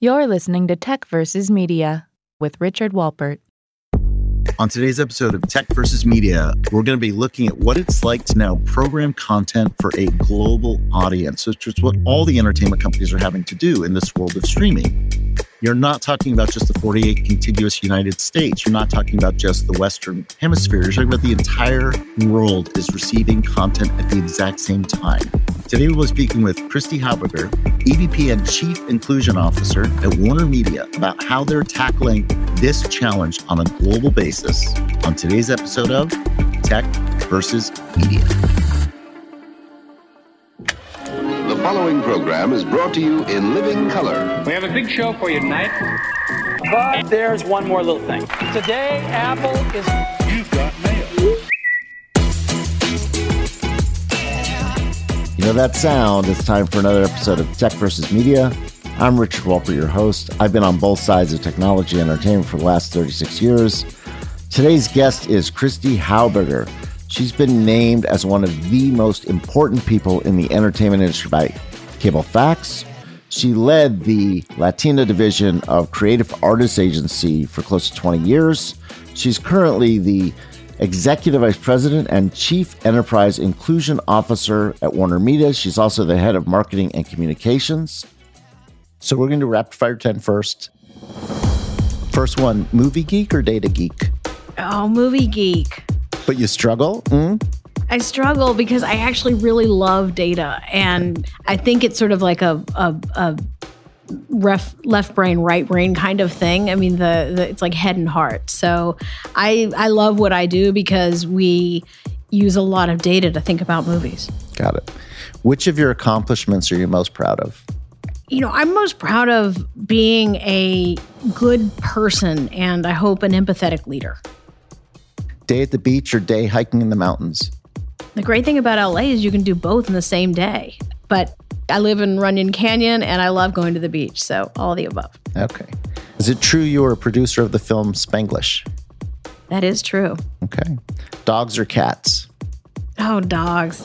You're listening to Tech versus Media with Richard Wolpert. On today's episode of Tech versus Media, we're going to be looking at what it's like to now program content for a global audience, which is what all the entertainment companies are having to do in this world of streaming. You're not talking about just the 48 contiguous United States. You're not talking about just the Western Hemisphere. You're talking about the entire world is receiving content at the exact same time. Today, we'll be speaking with Christy Haubegger, EVP and Chief Inclusion Officer at Warner Media, about how they're tackling this challenge on a global basis on today's episode of Tech versus Media. The following program is brought to you in living color. We have a big show for you tonight. But there's one more little thing. Today, Apple is. You've got mail. You know that sound? It's time for another episode of Tech versus Media. I'm Richard Wolpert, your host. I've been on both sides of technology and entertainment for the last 36 years. Today's guest is Christy Haubegger. She's been named as one of the most important people in the entertainment industry by Cablefax. She led the Latina division of Creative Artists Agency for close to 20 years. She's currently the Executive Vice President and Chief Enterprise Inclusion Officer at Warner Media. She's also the head of marketing and communications. So we're going to rapid fire 10 first. First one, movie geek or data geek? Oh, movie geek. But you struggle? Mm? I struggle because I actually really love data, and I think it's sort of like a a, a ref, left brain, right brain kind of thing. I mean, the, the it's like head and heart. So I I love what I do because we use a lot of data to think about movies. Got it. Which of your accomplishments are you most proud of? You know, I'm most proud of being a good person and I hope an empathetic leader. Day at the beach or day hiking in the mountains? The great thing about LA is you can do both in the same day. But I live in Runyon Canyon and I love going to the beach. So all of the above. Okay. Is it true you were a producer of the film Spanglish? That is true. Okay. Dogs or cats? Oh, dogs.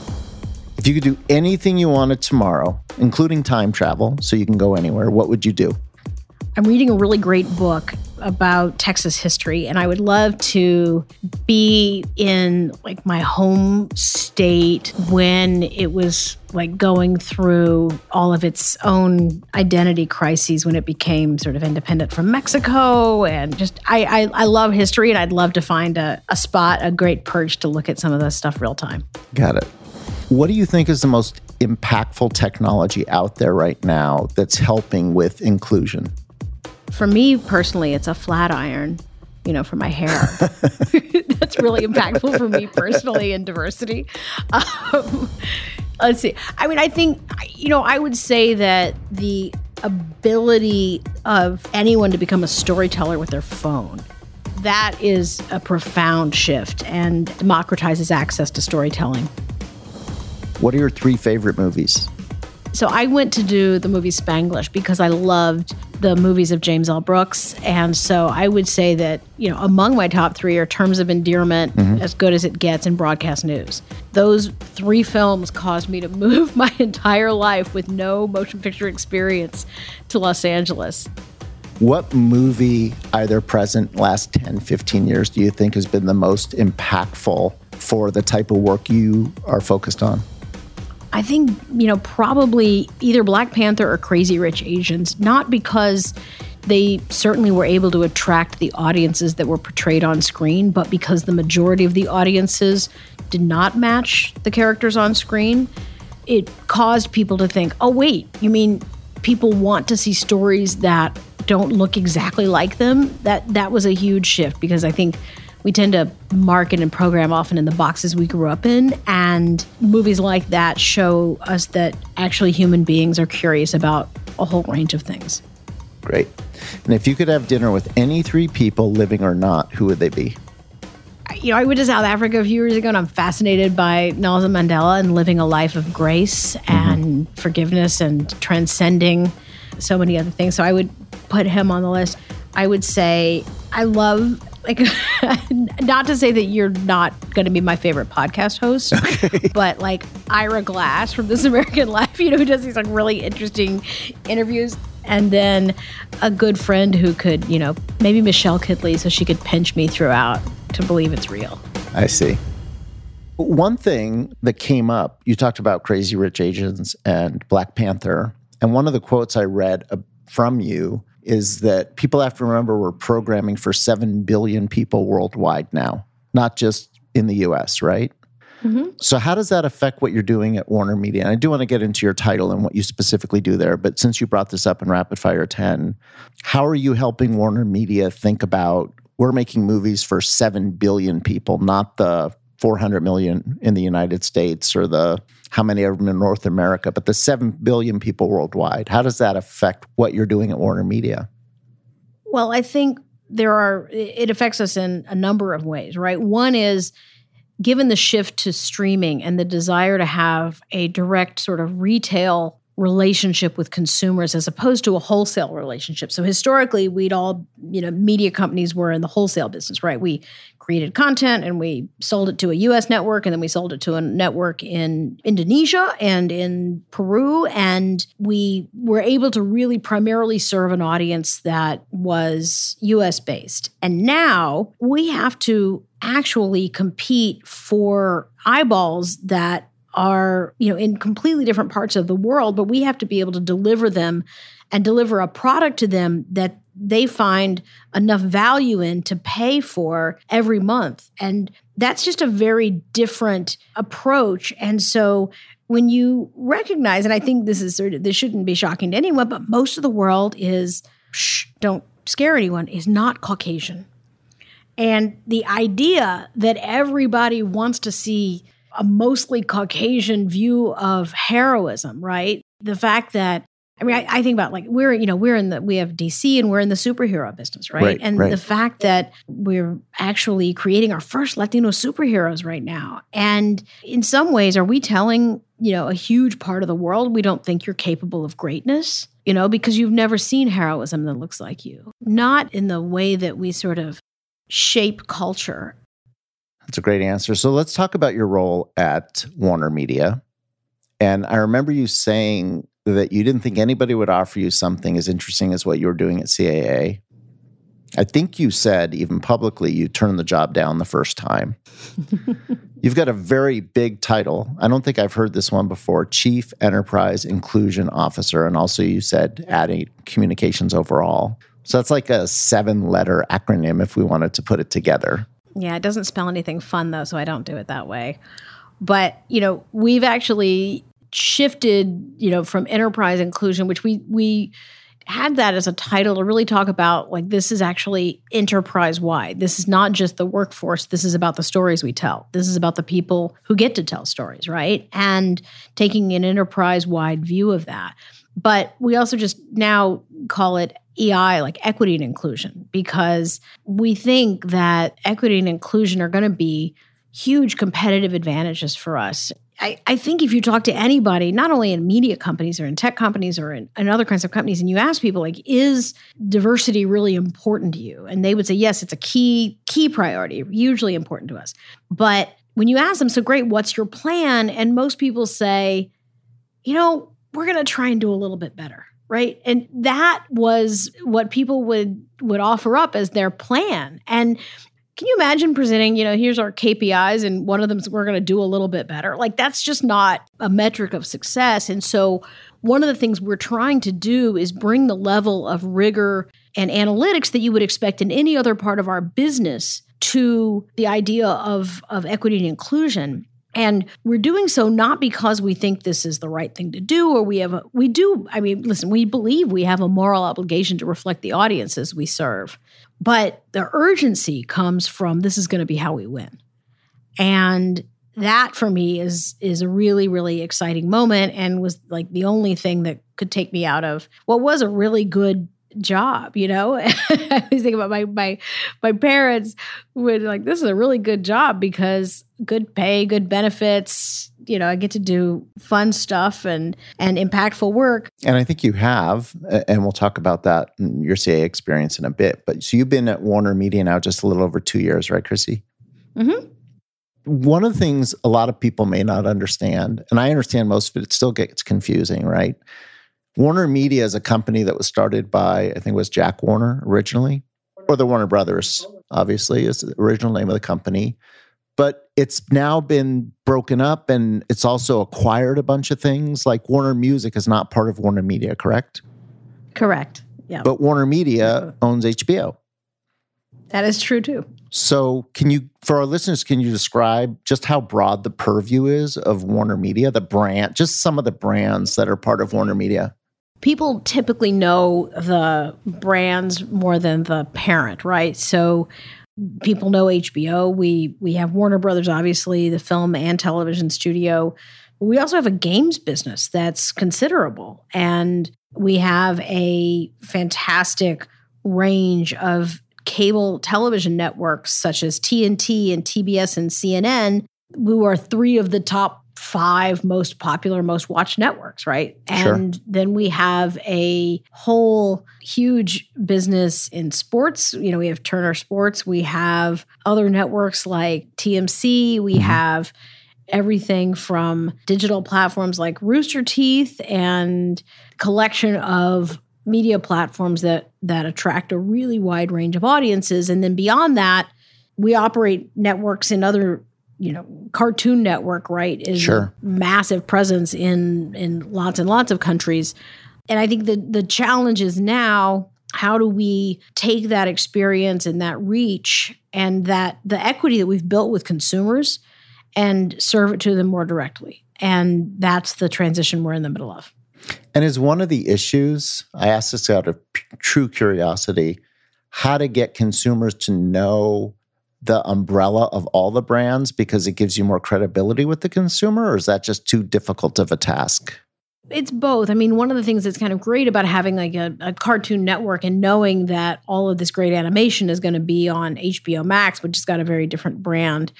If you could do anything you wanted tomorrow, including time travel, so you can go anywhere, what would you do? I'm reading a really great book about Texas history, and I would love to be in like my home state when it was like going through all of its own identity crises when it became sort of independent from Mexico. And just, I, I, I love history, and I'd love to find a, a spot, a great perch to look at some of this stuff real time. Got it. What do you think is the most impactful technology out there right now that's helping with inclusion? For me personally, it's a flat iron, you know, for my hair. That's really impactful for me personally in diversity. Um, let's see. I mean, I think, you know, I would say that the ability of anyone to become a storyteller with their phone. That is a profound shift and democratizes access to storytelling. What are your three favorite movies? So I went to do the movie Spanglish because I loved the movies of James L. Brooks. And so I would say that, you know, among my top three are Terms of Endearment, mm-hmm. As Good as It Gets, and Broadcast News. Those three films caused me to move my entire life with no motion picture experience to Los Angeles. What movie, either present, last 10, 15 years, do you think has been the most impactful for the type of work you are focused on? I think, you know, probably either Black Panther or Crazy Rich Asians, not because they certainly were able to attract the audiences that were portrayed on screen, but because the majority of the audiences did not match the characters on screen. It caused people to think, oh, wait, you mean people want to see stories that don't look exactly like them? That that was a huge shift because I think we tend to market and program often in the boxes we grew up in. And movies like that show us that actually human beings are curious about a whole range of things. Great. And if you could have dinner with any three people, living or not, who would they be? You know, I went to South Africa a few years ago and I'm fascinated by Nelson Mandela and living a life of grace mm-hmm. and forgiveness and transcending so many other things. So I would put him on the list. I would say I love like not to say that you're not going to be my favorite podcast host, but like Ira Glass from This American Life, you know, who does these like really interesting interviews. and then a good friend who could, you know, maybe Michelle Kidley so she could pinch me throughout to believe it's real. I see. One thing that came up, you talked about Crazy Rich Asians and Black Panther. And one of the quotes I read uh, from you is that people have to remember we're programming for 7 billion people worldwide now, not just in the US, right? Mm-hmm. So, how does that affect what you're doing at Warner Media? And I do want to get into your title and what you specifically do there. But since you brought this up in Rapid Fire 10, how are you helping Warner Media think about we're making movies for 7 billion people, not the 400 million in the United States or the how many of them in North America, but the 7 billion people worldwide. How does that affect what you're doing at Warner Media? Well, I think there are, it affects us in a number of ways, right? One is, given the shift to streaming and the desire to have a direct sort of retail relationship with consumers as opposed to a wholesale relationship. So historically, we'd all, you know, media companies were in the wholesale business, right? We created content and we sold it to a US network and then we sold it to a network in Indonesia and in Peru and we were able to really primarily serve an audience that was US based. And now we have to actually compete for eyeballs that are you know in completely different parts of the world but we have to be able to deliver them and deliver a product to them that they find enough value in to pay for every month. And that's just a very different approach. And so when you recognize and i think this is sort of this shouldn't be shocking to anyone but most of the world is shh, don't scare anyone is not caucasian. And the idea that everybody wants to see a mostly Caucasian view of heroism, right? The fact that I mean, I, I, think about like we're, you know, we're in the we have DC and we're in the superhero business, right? right and right. the fact that we're actually creating our first Latino superheroes right now. And in some ways, are we telling, you know, a huge part of the world we don't think you're capable of greatness? You know, because you've never seen heroism that looks like you. Not in the way that we sort of shape culture that's a great answer. So let's talk about your role at Warner Media. And I remember you saying that you didn't think anybody would offer you something as interesting as what you were doing at CAA. I think you said, even publicly, you turned the job down the first time. You've got a very big title. I don't think I've heard this one before Chief Enterprise Inclusion Officer. And also, you said adding communications overall. So that's like a seven letter acronym if we wanted to put it together. Yeah, it doesn't spell anything fun though, so I don't do it that way. But, you know, we've actually shifted, you know, from enterprise inclusion, which we we had that as a title to really talk about like this is actually enterprise wide. This is not just the workforce. This is about the stories we tell. This is about the people who get to tell stories, right? And taking an enterprise wide view of that. But we also just now call it EI, like equity and inclusion, because we think that equity and inclusion are going to be huge competitive advantages for us. I, I, think if you talk to anybody, not only in media companies or in tech companies or in, in other kinds of companies, and you ask people like, is diversity really important to you? And they would say, yes, it's a key, key priority, hugely important to us. But when you ask them, so great, what's your plan? And most people say, you know, we're going to try and do a little bit better right? And that was what people would would offer up as their plan. And can you imagine presenting you know here's our kpis and one of them we're going to do a little bit better. Like that's just not a metric of success. And so one of the things we're trying to do is bring the level of rigor and analytics that you would expect in any other part of our business to the idea of, of equity and inclusion and we're doing so not because we think this is the right thing to do or we have a, we do I mean listen we believe we have a moral obligation to reflect the audiences we serve. But the urgency comes from this is going to be how we win. And that for me is is a really really exciting moment and was like the only thing that could take me out of what was a really good job, you know? I was thinking about my my my parents would like, this is a really good job because good pay, good benefits, you know, I get to do fun stuff and and impactful work. And I think you have, and we'll talk about that in your CA experience in a bit. But so you've been at Warner Media now just a little over two years, right, Chrissy? Mm-hmm. One of the things a lot of people may not understand, and I understand most of it, it still gets confusing, right? Warner Media is a company that was started by, I think it was Jack Warner originally, or the Warner Brothers, obviously, is the original name of the company. But it's now been broken up and it's also acquired a bunch of things. Like Warner Music is not part of Warner Media, correct? Correct. Yeah. But Warner Media owns HBO. that is true too. So, can you, for our listeners, can you describe just how broad the purview is of Warner Media, the brand, just some of the brands that are part of Warner Media? People typically know the brands more than the parent, right? So people know HBO. We we have Warner Brothers, obviously, the film and television studio. We also have a games business that's considerable, and we have a fantastic range of cable television networks such as TNT and TBS and CNN, who are three of the top five most popular, most watched networks, right? Sure. And then we have a whole huge business in sports. You know, we have Turner Sports, we have other networks like TMC, we mm-hmm. have everything from digital platforms like Rooster Teeth and collection of media platforms that that attract a really wide range of audiences and then beyond that we operate networks in other you know cartoon network right is Sure. massive presence in in lots and lots of countries. And i think the the challenge is now how do we take that experience and that reach and that the equity that we've built with consumers and serve it to them more directly? And that's the transition we're in the middle of. And is one of the issues, I asked this out of p- true curiosity, how to get consumers to know the umbrella of all the brands because it gives you more credibility with the consumer, or is that just too difficult of a task? it's both. I mean, one of the things that's kind of great about having like a, a cartoon network and knowing that all of this great animation is going to be on HBO Max, which has got a very different brand.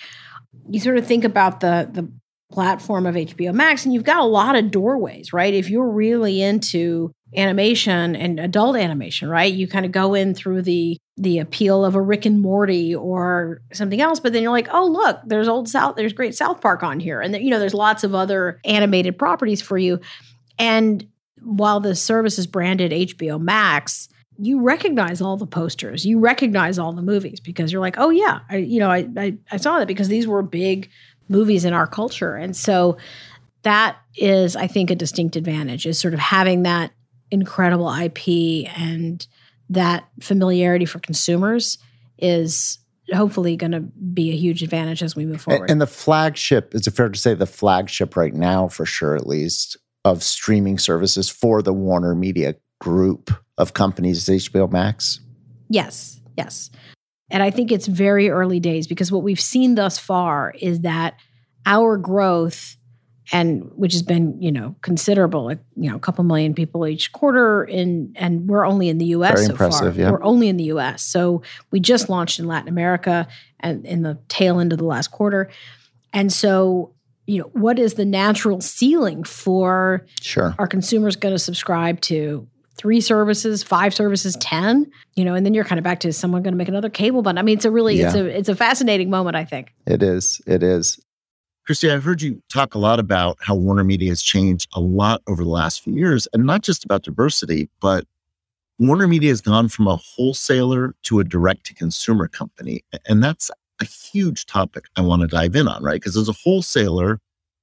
You sort of think about the the platform of HBO Max, and you've got a lot of doorways, right? If you're really into animation and adult animation, right? You kind of go in through the the appeal of a Rick and Morty or something else, but then you're like, oh look, there's old South, there's great South Park on here, and you know, there's lots of other animated properties for you. And while the service is branded HBO Max, you recognize all the posters, you recognize all the movies because you're like, oh yeah, I, you know, I, I I saw that because these were big movies in our culture, and so that is, I think, a distinct advantage is sort of having that incredible IP and that familiarity for consumers is hopefully going to be a huge advantage as we move forward. and the flagship, is it fair to say the flagship right now, for sure at least, of streaming services for the Warner Media group of companies is HBO Max? Yes, yes. And I think it's very early days because what we've seen thus far is that our growth and which has been, you know, considerable, like, you know, a couple million people each quarter in and we're only in the US Very so impressive, far. yeah. We're only in the US. So we just launched in Latin America and in the tail end of the last quarter. And so, you know, what is the natural ceiling for Sure. are consumers going to subscribe to three services five services 10 you know and then you're kind of back to is someone going to make another cable bundle i mean it's a really it's a it's a fascinating moment i think It is. It is. Christy, I've heard you talk a lot about how Warner Media has changed a lot over the last few years, and not just about diversity, but Warner Media has gone from a wholesaler to a direct to consumer company. And that's a huge topic I want to dive in on, right? Because as a wholesaler,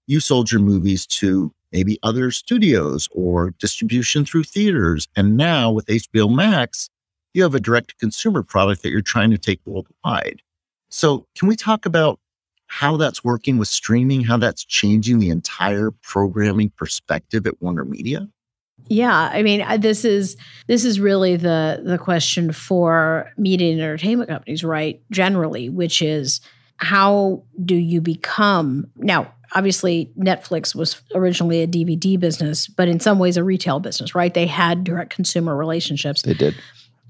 you sold your movies to maybe other studios or distribution through theaters. And now with HBO Max, you have a direct to consumer product that you're trying to take worldwide. So, can we talk about how that's working with streaming, how that's changing the entire programming perspective at Warner Media? yeah i mean this is this is really the the question for media and entertainment companies right generally which is how do you become now obviously netflix was originally a dvd business but in some ways a retail business right they had direct consumer relationships They did.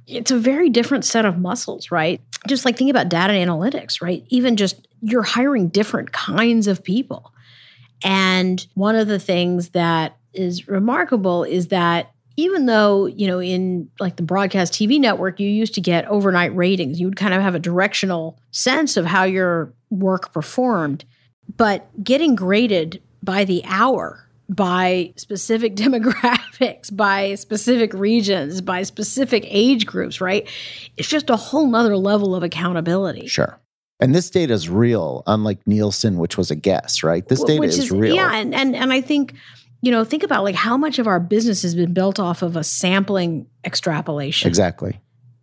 it's a very different set of muscles, right? Just like think about data analytics, right? Even just you're hiring different kinds of people. And one of the things that is remarkable is that even though, you know, in like the broadcast TV network, you used to get overnight ratings, you would kind of have a directional sense of how your work performed. But getting graded by the hour by specific demographics, by specific regions, by specific age groups, right? It's just a whole nother level of accountability. Sure. And this data is real, unlike Nielsen, which was a guess, right? This data Which is, real. Yeah, and, and and I think, you know, think about like how much of our business has been built off of a sampling extrapolation. Exactly.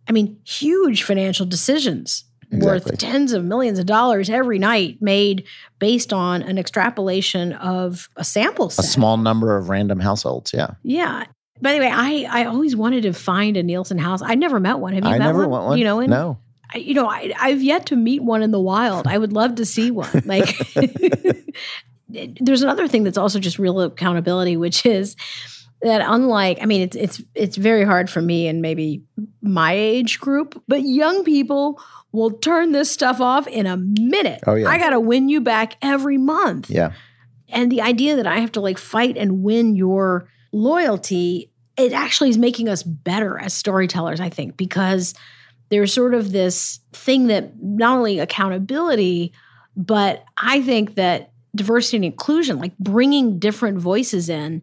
I mean, huge financial decisions Exactly. worth tens of millions of dollars every night made based on an extrapolation of a sample set. A small number of random households. Yeah. Yeah. By the way, I I always wanted to find a Nielsen house. I never met one. Have you I met never one? one. You know, and no. I, you know, I, I've yet to meet one in the wild. I would love to see one. Like, there's another thing that's also just real accountability, which is that unlike, I mean, it's it's it's very hard for me and maybe my age group, but young people will turn this stuff off in a minute. Oh, yeah. I got to win you back every month Yeah. and the idea that I have to like fight and win your loyalty, it actually is making us better as storytellers, I think, because there's sort of this thing that not only accountability, but I think that diversity and inclusion, like bringing different voices in,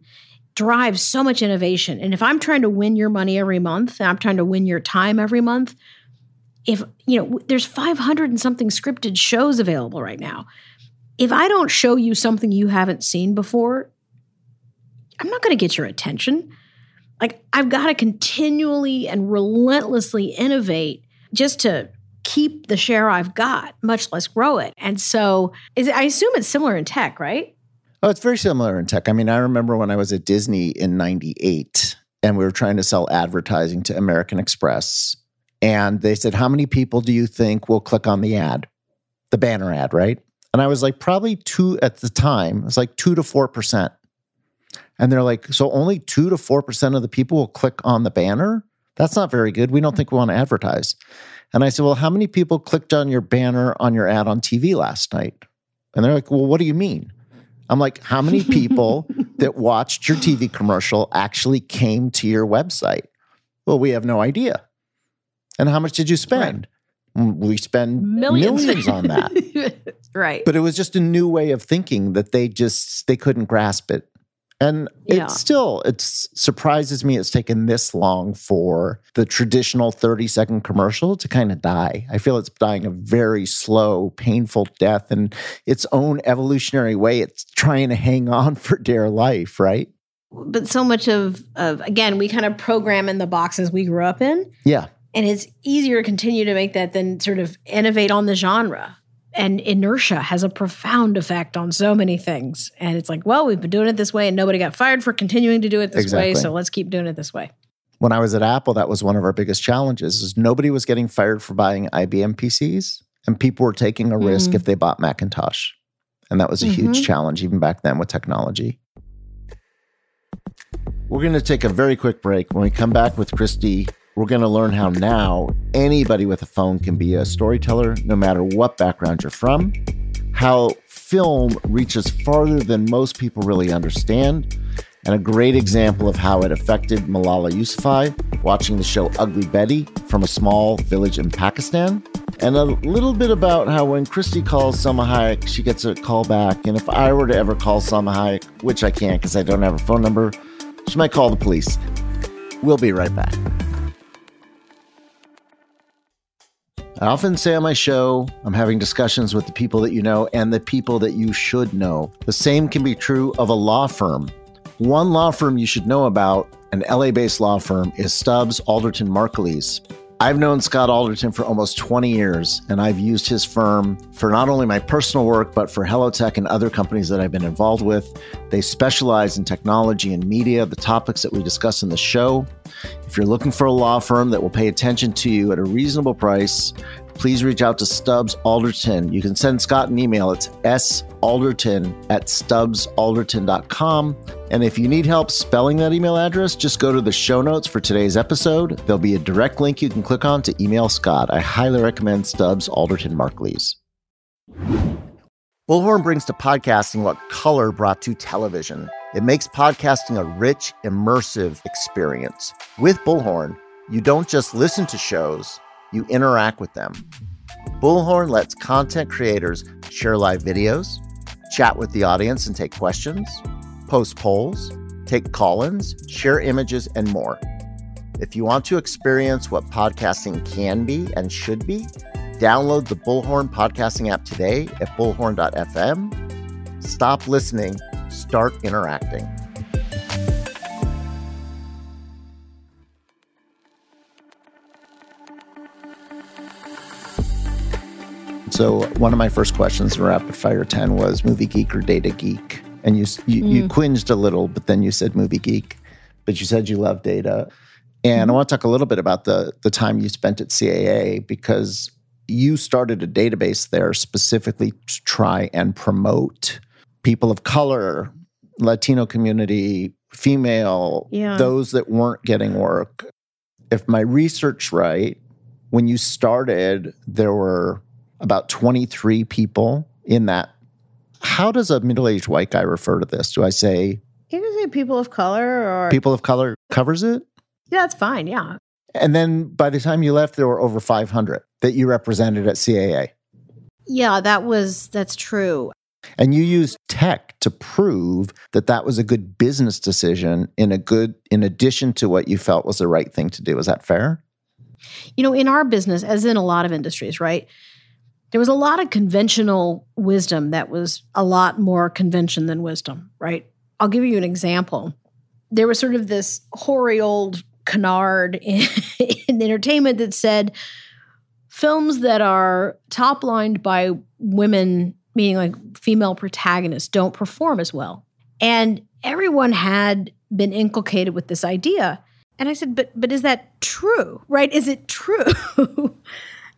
drives so much innovation. And if I'm trying to win your money every month, and I'm trying to win your time every month, if you know, there's 500 and something scripted shows available right now if I don't show you something you haven't seen before, I'm not going to get your attention. Like, I've got to continually and relentlessly innovate just to keep the share I've got, much less grow it. And so, is I assume it's similar in tech, right? Oh, it's very similar in tech. I mean, I remember when I was at Disney in 98 and we were trying to sell advertising to American Express. And they said, How many people do you think will click on the ad? The banner ad, right? And I was like, Probably two at the time. It was like two to 4%. And they're like, So only two to 4% of the people will click on the banner? That's not very good. We don't think we want to advertise. And I said, Well, how many people clicked on your banner on your ad on TV last night? And they're like, Well, what do you mean? I'm like, how many people that watched your TV commercial actually came to your website? Well, we have no idea. And how much did you spend? Mm, We spend millions, on that. right. But it was just a new way of thinking that they just they couldn't grasp it. And Yeah. it still it surprises me it's taken this long for the traditional 30 second commercial to kind of die. I feel it's dying a very slow, painful death in its own evolutionary way. It's trying to hang on for dear life, right? but so much of, of, again, we kind of program in the boxes we grew up in. Yeah. And it's easier to continue to make that than sort of innovate on the genre. And inertia has a profound effect on so many things. And it's like, well, we've been doing it this way and nobody got fired for continuing to do it this way. So let's keep doing it this way. When I was at Apple, that was one of our biggest challenges is nobody was getting fired for buying IBM PCs and people were taking a risk mm-hmm. if they bought Macintosh. And that was a huge mm-hmm. challenge even back then with technology. We're going to take a very quick break. When we come back with Christy, we're going to learn how now anybody with a phone can be a storyteller, no matter what background you're from, how film reaches farther than most people really understand, and a great example of how it affected Malala Yousafzai watching the show Ugly Betty from a small village in Pakistan. And a little bit about how when Christy calls Salma Hayek, she gets a call back. And if I were to ever call Salma Hayek, which I can't because I don't have a phone number, she might call the police. We'll be right back. I often say on my show, I'm having discussions with the people that you know and the people that you should know. The same can be true of a law firm. One law firm you should know about, an LA based law firm, is Stubbs Alderton Markiles. I've known Scott Alderton for almost 20 years, and I've used his firm for not only my personal work, but for HelloTech and other companies that I've been involved with. They specialize in technology and media, the topics that we discuss in the show. If you're looking for a law firm that will pay attention to you at a reasonable price, please reach out to Stubbs Alderton. You can send Scott an email. It's salderton at stubbsalderton.com. And if you need help spelling that email address, just go to the show notes for today's episode. There'll be a direct link you can click on to email Scott. I highly recommend Stubbs Alderton Markiles. Bullhorn brings to podcasting what color brought to television. It makes podcasting a rich, immersive experience. With Bullhorn, you don't just listen to shows, you interact with them. Bullhorn lets content creators share live videos, chat with the audience and take questions, post polls, take call ins, share images, and more. If you want to experience what podcasting can be and should be, download the Bullhorn podcasting app today at bullhorn.fm. Stop listening, start interacting. So, one of my first questions in Rapid Fire 10 was movie geek or data geek? And you, you, mm. you quinged a little, but then you said movie geek, but you said you love data. And. I want to talk a little bit about the, the time you spent at CAA because you started a database there specifically to try and promote people of color, Latino community, female, yeah. those that weren't getting work. If my research right, when you started, there were about 23 people in that. How does a middle aged white guy refer to this? Do I say you can say people of color or people of color covers it? Yeah, that's fine. Yeah. And then by the time you left, there were over 500 that you represented at CAA. Yeah, that was, that's true. And you used tech to prove that that was a good business decision in a good, in addition to what you felt was the right thing to do. Is that fair? You know, in our business, as in a lot of industries, right? There was a lot of conventional wisdom that was a lot more convention than wisdom, right? I'll give you an example. There was sort of this hoary old canard in, in entertainment that said films that are top lined by women, meaning like female protagonists, don't perform as well. And everyone had been inculcated with this idea. And I said, but but is that true? Right? Is it true?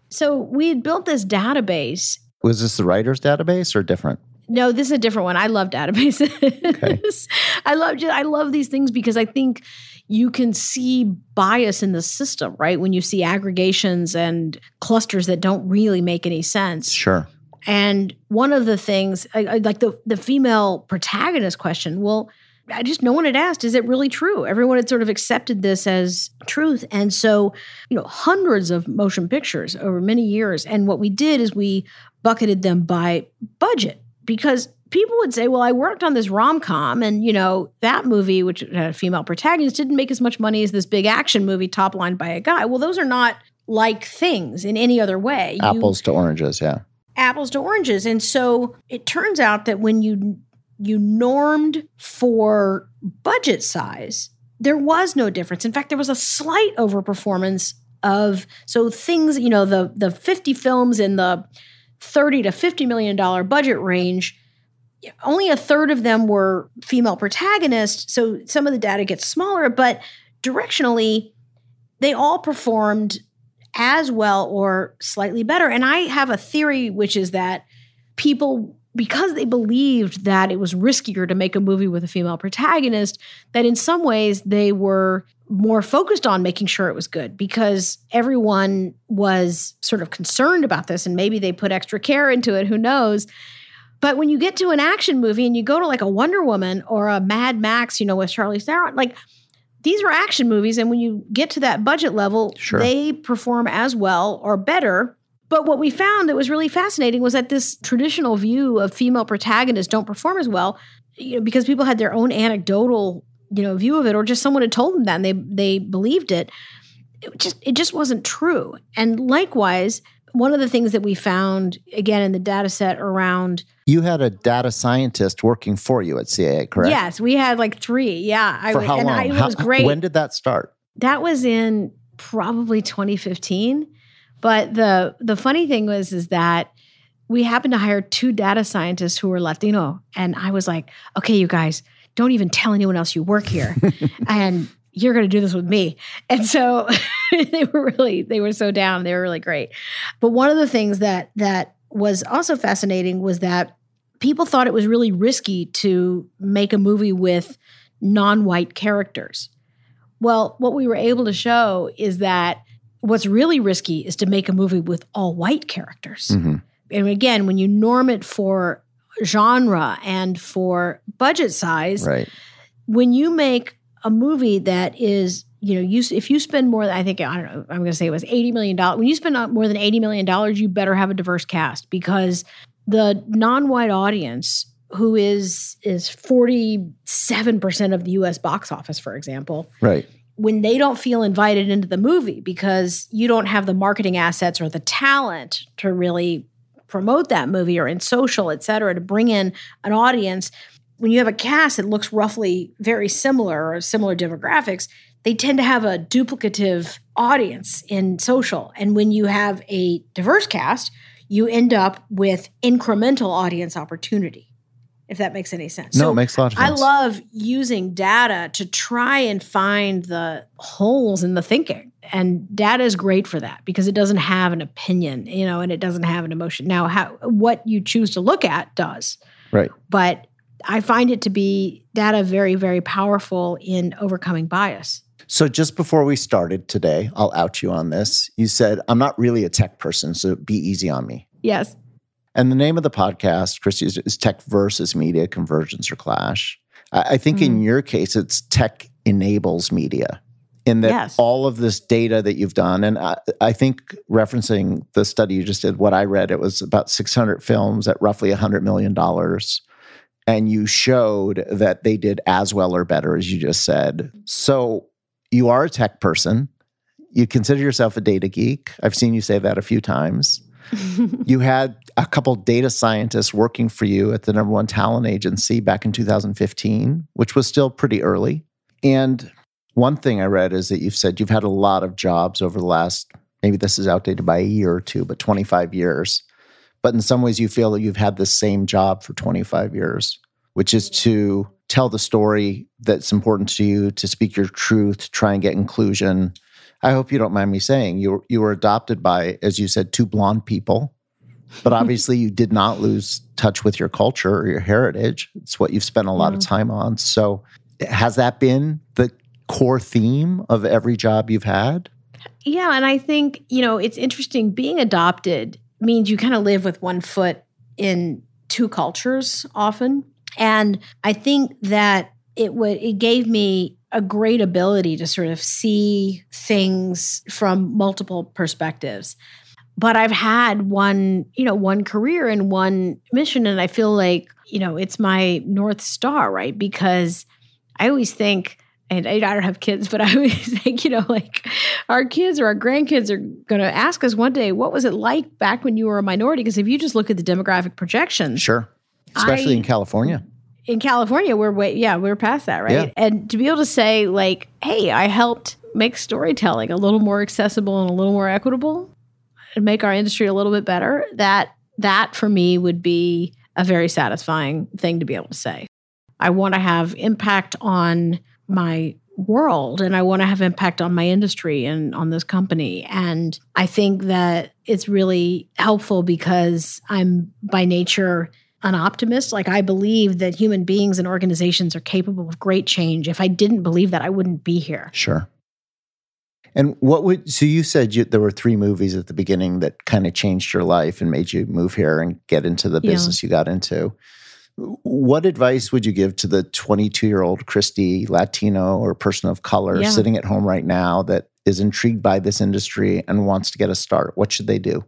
so we had built this database. Was this the writer's database or different? No, this is a different one. I love databases. Okay. I love I love these things because I think you can see bias in the system, right? When you see aggregations and clusters that don't really make any sense. Sure. And one of the things, I, I, like the the female protagonist question, well, I just no one had asked, is it really true? Everyone had sort of accepted this as truth. And so, you know, hundreds of motion pictures over many years. And what we did is we bucketed them by budget because people would say, well, I worked on this rom com, and you know, that movie, which had a female protagonist, didn't make as much money as this big action movie top lined by a guy. Well, those are not like things in any other way. Apples you, to oranges, yeah. Apples to oranges. And so it turns out that when you you normed for budget size, there was no difference. In fact, there was a slight overperformance of so things, you know, the the 50 films in the 30 to 50 million dollar budget range only a third of them were female protagonists, so some of the data gets smaller, but directionally, they all performed as well or slightly better. And I have a theory, which is that people, because they believed that it was riskier to make a movie with a female protagonist, that in some ways they were more focused on making sure it was good because everyone was sort of concerned about this and maybe they put extra care into it, who knows. But when you get to an action movie and you go to like a Wonder Woman or a Mad Max, you know, with Charlize Theron, like these are action movies. And when you get to that budget level, sure. they perform as well or better. But what we found that was really fascinating was that this traditional view of female protagonists don't perform as well you know, because people had their own anecdotal, you know, view of it, or just someone had told them that and they they believed it. It just it just wasn't true. And likewise, one of the things that we found again in the data set around you had a data scientist working for you at CAA, correct? Yes, we had like three. Yeah, for I, how long? I, it was great. When did that start? That was in probably 2015. But the the funny thing was is that we happened to hire two data scientists who were Latino, and I was like, okay, you guys, don't even tell anyone else you work here, and you're going to do this with me. And so they were really, they were so down. They were really great. But one of the things that, that was also fascinating was that people thought it was really risky to make a movie with non white characters. Well, what we were able to show is that what's really risky is to make a movie with all white characters. Mm-hmm. And again, when you norm it for genre and for budget size, right. when you make a movie that is you know you if you spend more than i think i don't know i'm going to say it was 80 million dollars when you spend more than 80 million dollars you better have a diverse cast because the non-white audience who is is 47% of the US box office for example Right. When they don't feel invited into the movie because you don't have the marketing assets or the talent to really promote that movie or in social, et cetera, to bring in an audience. When you have a cast that looks roughly very similar or similar demographics, they tend to have a duplicative audience in social. And when you have a diverse cast, you end up with incremental audience opportunity, if that makes any sense. No, it makes a lot of sense. I love using data to try and find the holes in the thinking. And data is great for that because it doesn't have an opinion, you know, and it doesn't have an emotion. Now, how what you choose to look at does, Right. but I find it to be data very, very powerful in overcoming bias. So just before we started today, I'll out you on this. You said, I'm not really a tech person, so be easy on me. Yes. And the name of the podcast, Christy, is, is Tech versus Media Convergence or Clash. I, I think Hmm. in your case, it's tech enables media. In that Yes. all of this data that you've done, and I, I think referencing the study you just did, what I read, it was about 600 films at roughly $100 million. And you showed that they did as well or better, as you just said. So you are a tech person. You consider yourself a data geek. I've seen you say that a few times you had a couple data scientists working for you at the number one talent agency back in 2015, which was still pretty early. And one thing I read is that you've said you've had a lot of jobs over the last, maybe this is outdated by a year or two, but 25 years. But in some ways, you feel that you've had the same job for 25 years, which is to tell the story that's important to you, to speak your truth, to try and get inclusion. I hope you don't mind me saying you were, you were adopted by, as you said, two blonde people, but obviously you did not lose touch with your culture or your heritage. It's what you've spent a lot of time on. So, has that been the core theme of every job you've had? Yeah, and I think, you know, it's interesting being adopted means you kind of live with one foot in two cultures often. And I think that it would it gave me a great ability to sort of see things from multiple perspectives. But I've had one, you know, one career and one mission and I feel like, you know, it's my north star, right? Because I always think and I don't have kids, but I always think, you know, like our kids or our grandkids are going to ask us one day, what was it like back when you were a minority? Because if you just look at the demographic projections Sure. Especially I- in California. In California, we're way, yeah, we're past that, right? Yeah. And to be able to say, like, hey, I helped make storytelling a little more accessible and a little more equitable and make our industry a little bit better, that that for me would be a very satisfying thing to be able to say. I want to have impact on my world and I want to have impact on my industry and on this company. And I think that it's really helpful because I'm by nature an optimist. Like I believe that human beings and organizations are capable of great change. If I didn't believe that, I wouldn't be here. Sure. And what would so you said you, there were three movies at the beginning that kind of changed your life and made you move here and get into the Yeah. business you got into. What advice would you give to the 22 year old Christy, Latino or person of color Yeah. sitting at home right now that is intrigued by this industry and wants to get a start? What should they do?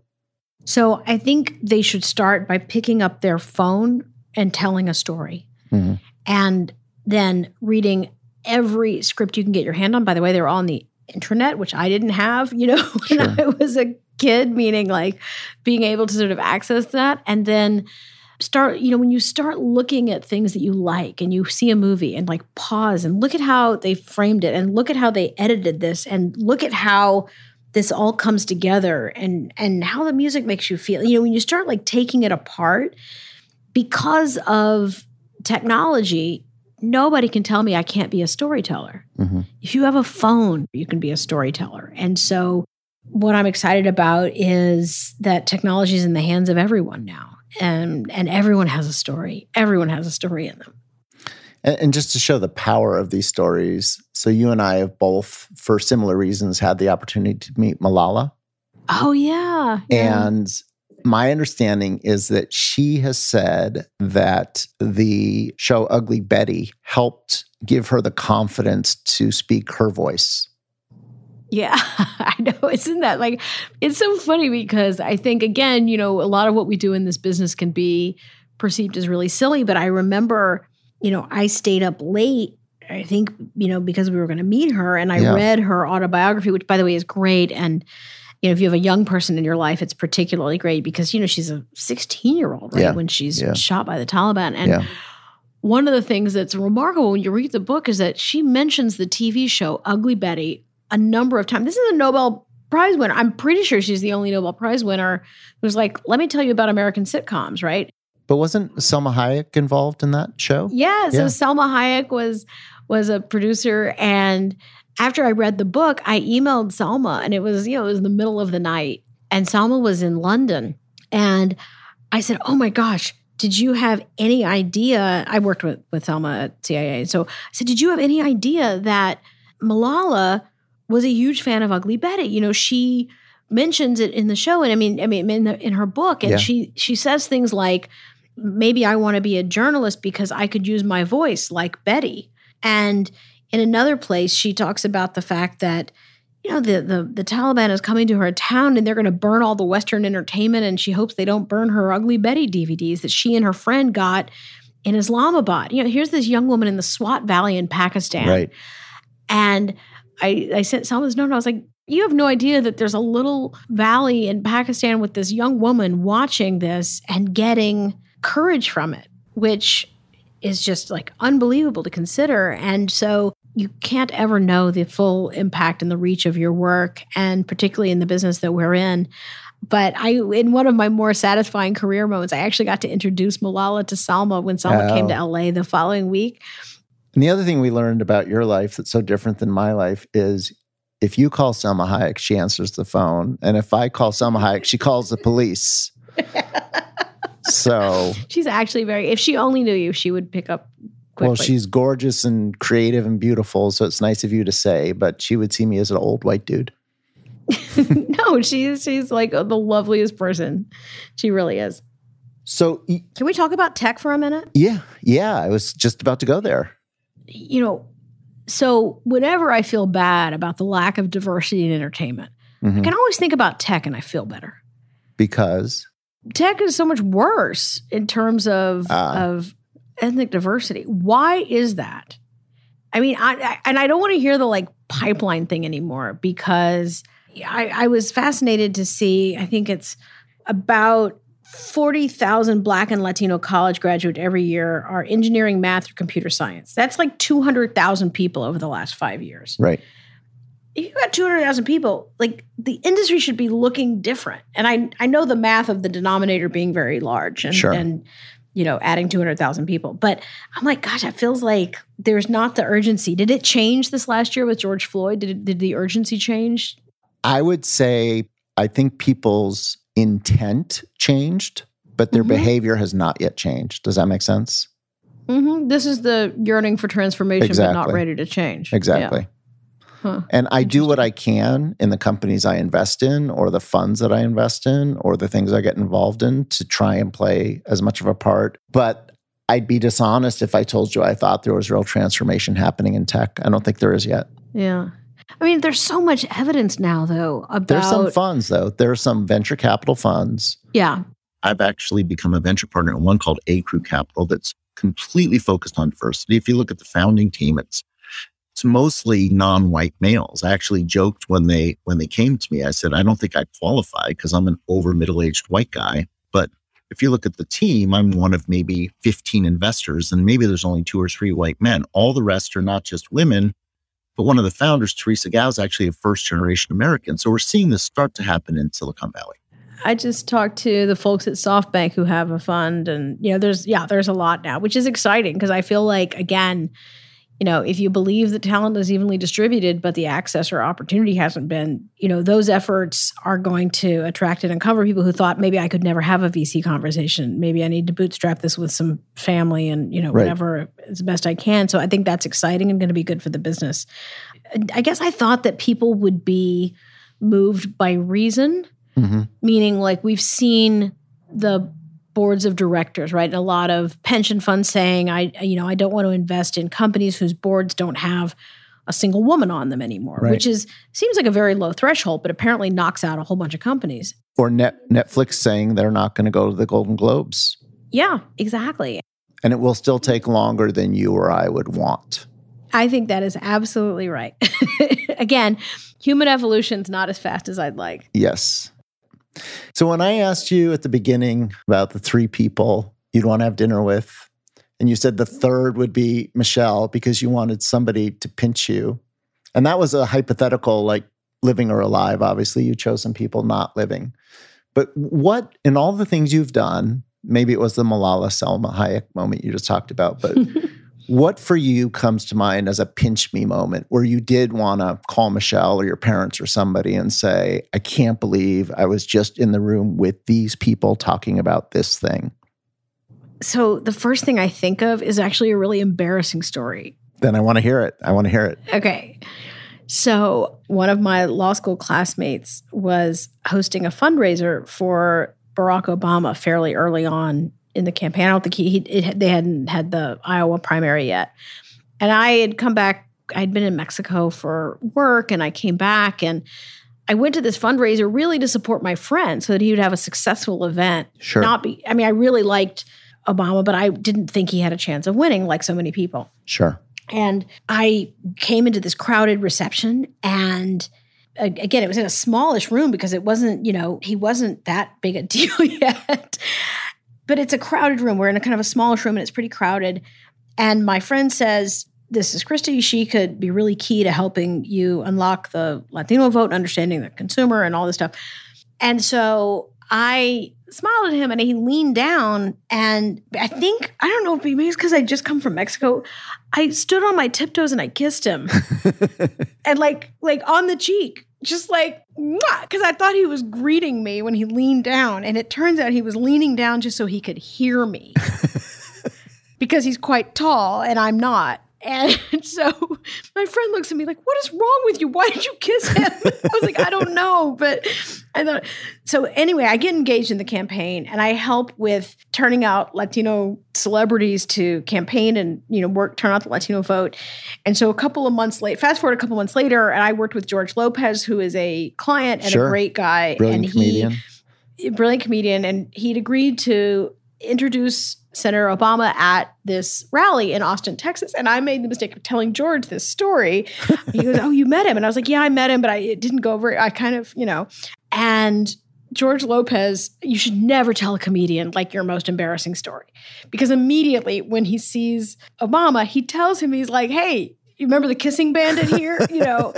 So I think they should start by picking up their phone and telling a story. Mhm. And then reading every script you can get your hand on. By the way, they're all on the internet, which I didn't have, you know, when Sure. I was a kid, meaning like being able to sort of access that. And then start, you know, when you start looking at things that you like and you see a movie and like pause and look at how they framed it and look at how they edited this and look at how this all comes together and and how the music makes you feel. You know, when you start like taking it apart because of technology, nobody can tell me I can't be a storyteller. Mhm. If you have a phone, you can be a storyteller. And so what I'm excited about is that technology is in the hands of everyone now. And and everyone has a story. Everyone has a story in them. And, and just to show the power of these stories, so you and I have both, for similar reasons, had the opportunity to meet Malala. Oh yeah. yeah. And my understanding is that she has said that the show Ugly Betty helped give her the confidence to speak her voice. Yeah, I know. Isn't that like, it's so funny because I think, again, you know, a lot of what we do in this business can be perceived as really silly. But I remember, you know, I stayed up late. I think, you know, because we were going to meet her and I Yeah. read her autobiography, which by the way is great. And, you know, if you have a young person in your life, it's particularly great because, you know, she's a 16 year old, right? Yeah. When she's Yeah. shot by the Taliban. And one of the things that's remarkable when you read the book is that she mentions the TV show Ugly Betty a number of times. This is a Nobel Prize winner. I'm pretty sure she's the only Nobel Prize winner who's like, let me tell you about American sitcoms, right? But wasn't Salma Hayek involved in that show? Yeah. So Yeah. Salma Hayek was was a producer, and after I read the book, I emailed Salma, and it was you know it was the middle of the night, and Salma was in London, and I said, "Oh my gosh." Did you have any idea? I worked with, with Salma at CAA. So I said, Did you have any idea that Malala was a huge fan of Ugly Betty? You know, she mentions it in the show. And I mean, I mean, in, the, in her book, and Yeah. she she says things like, maybe I want to be a journalist because I could use my voice like Betty. And in another place, she talks about the fact that, you know, the the, the Taliban is coming to her town and they're going to burn all the Western entertainment. And she hopes they don't burn her Ugly Betty DVDs that she and her friend got in Islamabad. You know, here's this young woman in the Swat Valley in Pakistan. Right. And I, I sent this note and I was like, you have no idea that there's a little valley in Pakistan with this young woman watching this and getting courage from it, which is just like unbelievable to consider. And so you can't ever know the full impact and the reach of your work, and particularly in the business that we're in. But I, in one of my more satisfying career moments, I actually got to introduce Malala to Salma when Salma came to Oh. LA the following week. And the other thing we learned about your life that's so different than my life is if you call Salma Hayek, she answers the phone. And if I call Salma Hayek, she calls the police. so, She's actually very. If she only knew you, she would pick up quickly. well, she's gorgeous and creative and beautiful. So it's nice of you to say, but she would see me as an old white dude. no, she's she's like the loveliest person. She really is. So, Can we talk about tech for a minute? yeah, yeah, I was just about to go there. You know, so whenever I feel bad about the lack of diversity in entertainment, I Mhm. can always think about tech and I feel better. Because, Tech is so much worse in terms of Ah. of ethnic diversity. Why is that? I mean, I, I and I don't want to hear the like pipeline thing anymore because I, I was fascinated to see. I think it's about forty thousand Black and Latino college graduate every year are engineering, math, or computer science. That's like two hundred thousand people over the last five years right. If you got 200,000 people, like the industry should be looking different. And I I know the math of the denominator being very large and Sure. and you know adding 200,000 people. But I'm like gosh, it feels like there's not the urgency. Did it change this last year with George Floyd? Did it, did the urgency change? I would say I think people's intent changed, but their Mhm. behavior has not yet changed. Does that make sense? hmm This is the yearning for transformation, but not ready to change. Exactly. Huh. And I do what I can in the companies I invest in, or the funds that I invest in, or the things I get involved in to try and play as much of a part. But I'd be dishonest if I told you I thought there was real transformation happening in tech. I don't think there is yet. Yeah. yeah. I mean, there's so much evidence now, though, about There's some funds, though. There are some venture capital funds. yeah, I've actually become a venture partner in one called Acrew Capital that's completely focused on diversity. If you look at the founding team, it's it's mostly non-white males. I actually joked when they when they came to me, I said, I don't think I qualify because I'm an over middle-aged white guy. But if you look at the team, I'm one of maybe 15 investors, and maybe there's only two or three white men. All the rest are not just women, but one of the founders, Theresia Gouw, is actually a first generation American. So we're seeing this start to happen in Silicon Valley. I just talked to the folks at SoftBank who have a fund, and you know, there's yeah, there's a lot now, which is exciting because I feel like again, you know, if you believe that talent is evenly distributed, but the access or opportunity hasn't been, you know, those efforts are going to attract and uncover people who thought maybe I could never have a VC conversation. Maybe I need to bootstrap this with some family and you know Right. whatever as best I can. So I think that's exciting and going to be good for the business. I guess I thought that people would be moved by reason Mm-hmm. meaning like we've seen the boards of directors right and a lot of pension funds saying i you know i don't want to invest in companies whose boards don't have a single woman on them anymore Right. which is seems like a very low threshold but apparently knocks out a whole bunch of companies or Net, Netflix saying they're not going to go to the Golden Globes. Yeah, exactly. And it will still take longer than you or I would want. I think that is absolutely right. Again, human evolution's not as fast as I'd like. Yes. So when I asked you at the beginning about the three people you'd want to have dinner with, and you said the third would be Michelle because you wanted somebody to pinch you. And that was a hypothetical, like living or alive. Obviously, you chose some people not living. But what, in all the things you've done, maybe it was the Malala Salma Hayek moment you just talked about, but what for you comes to mind as a pinch me moment where you did want to call Michelle or your parents or somebody and say, I can't believe I was just in the room with these people talking about this thing? So the first thing I think of is actually a really embarrassing story. Then I want to hear it. I want to hear it. Okay. So one of my law school classmates was hosting a fundraiser for Barack Obama fairly early on in the campaign. I don't think he, he it, they hadn't had the Iowa primary yet. And I had come back, I'd been in Mexico for work and I came back and I went to this fundraiser really to support my friend so that he would have a successful event. Sure. Not be I mean, I really liked Obama, but I didn't think he had a chance of winning like so many people. Sure. And I came into this crowded reception and again, it was in a smallish room because it wasn't, you know, he wasn't that big a deal yet. But it's a crowded room. We're in a kind of a smallish room and it's pretty crowded. And my friend says, This is Christy. She could be really key to helping you unlock the Latino vote and understanding the consumer and all this stuff. And so I smiled at him and he leaned down and I think I don't know if maybe it's because I just come from Mexico. I stood on my tiptoes and I kissed him. and like like on the cheek. Just like because I thought he was greeting me when he leaned down. And it turns out he was leaning down just so he could hear me. because he's quite tall and I'm not. And so my friend looks at me like, "What is wrong with you? Why did you kiss him?" I was like, "I don't know," but I thought. So anyway, I get engaged in the campaign, and I help with turning out Latino celebrities to campaign and you know work turn out the Latino vote. And so a couple of months late, fast forward a couple months later, and I worked with George Lopez, who is a client and Sure. a great guy, Brilliant and comedian. he brilliant comedian, and he'd agreed to introduce Senator Obama at this rally in Austin, Texas. And I made the mistake of telling George this story. he goes, Oh, you met him? And I was like, Yeah, I met him, but I it didn't go over. I kind of, you know. And George Lopez, you should never tell a comedian like your most embarrassing story. Because immediately when he sees Obama, he tells him, he's like, Hey, you remember the kissing bandit here? you know?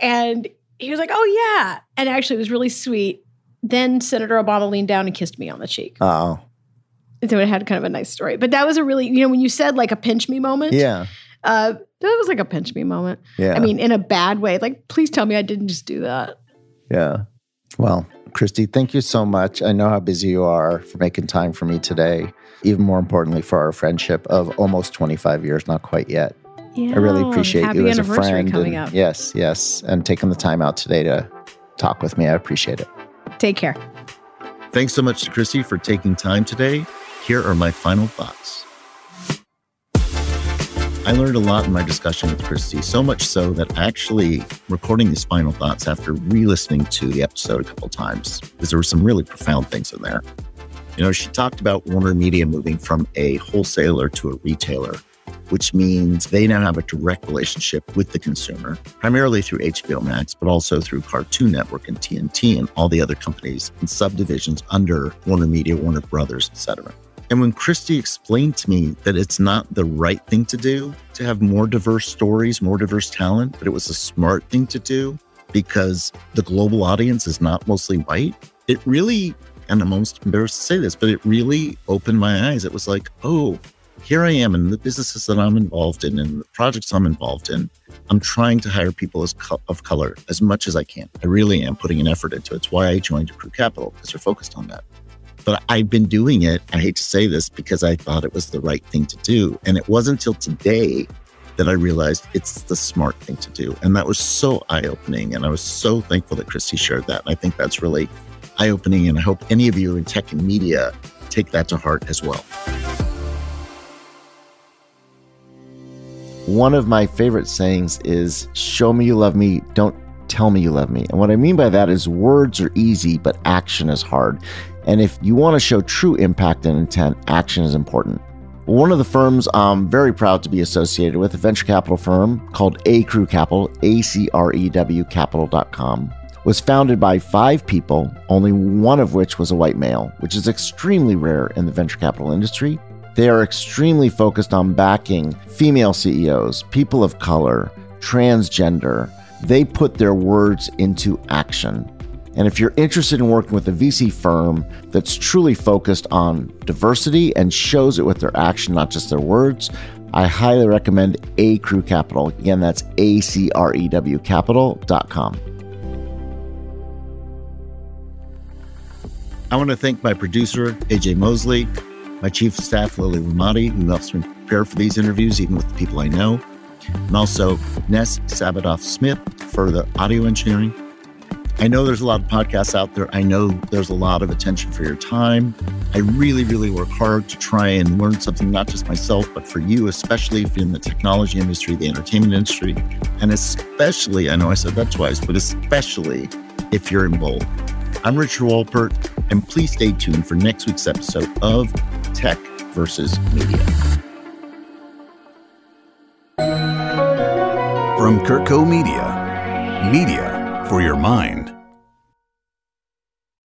And he was like, Oh, yeah. And actually, it was really sweet. Then Senator Obama leaned down and kissed me on the cheek. Oh, So it had kind of a nice story. But that was a really, you know, when you said like a pinch me moment, yeah. uh, that was like a pinch me moment. Yeah. I mean, in a bad way. Like, please tell me I didn't just do that. Yeah. Well, Christy, thank you so much. I know how busy you are for making time for me today. Even more importantly, for our friendship of almost 25 years, not quite yet. Yeah. I really appreciate Happy you as a friend. coming and- up. Yes, yes. And taking the time out today to talk with me. I appreciate it. Take care. Thanks so much to Christy for taking time today. Here are my final thoughts. I learned a lot in my discussion with Christy, so much so that actually recording these final thoughts after re listening to the episode a couple times, because there were some really profound things in there. You know, she talked about Warner Media moving from a wholesaler to a retailer, which means they now have a direct relationship with the consumer, primarily through HBO Max, but also through Cartoon Network and TNT and all the other companies and subdivisions under Warner Media, Warner Brothers, etc. And when Christy explained to me that it's not the right thing to do to have more diverse stories, more diverse talent, but it was a smart thing to do because the global audience is not mostly white, it really, and I'm almost embarrassed to say this, but it really opened my eyes. It was like, oh, here I am in the businesses that I'm involved in and the projects I'm involved in. I'm trying to hire people as co- of color as much as I can. I really am putting an effort into it. It's why I joined Crew Capital because they're focused on that. But I've been doing it, I hate to say this, because I thought it was the right thing to do. And it wasn't until today that I realized it's the smart thing to do. And that was so eye opening. And I was so thankful that Christy shared that. And I think that's really eye opening. And I hope any of you in tech and media take that to heart as well. One of my favorite sayings is show me you love me, don't tell me you love me. And what I mean by that is words are easy, but action is hard. And if you want to show true impact and intent, action is important. One of the firms I'm very proud to be associated with, a venture capital firm called Acrew Capital, A C R E W capital.com, was founded by five people, only one of which was a white male, which is extremely rare in the venture capital industry. They are extremely focused on backing female CEOs, people of color, transgender. They put their words into action. And if you're interested in working with a VC firm that's truly focused on diversity and shows it with their action, not just their words, I highly recommend Acrew Capital. Again, that's A C R E W capital.com. I want to thank my producer, AJ Mosley, my chief of staff, Lily Ramadi, who helps me prepare for these interviews, even with the people I know, and also Ness Sabadoff Smith for the audio engineering. I know there's a lot of podcasts out there. I know there's a lot of attention for your time. I really, really work hard to try and learn something, not just myself, but for you, especially if you're in the technology industry, the entertainment industry, and especially, I know I said that twice, but especially if you're in bold. I'm Richard Wolpert, and please stay tuned for next week's episode of Tech versus Media. From Kirkco Media, media for your mind.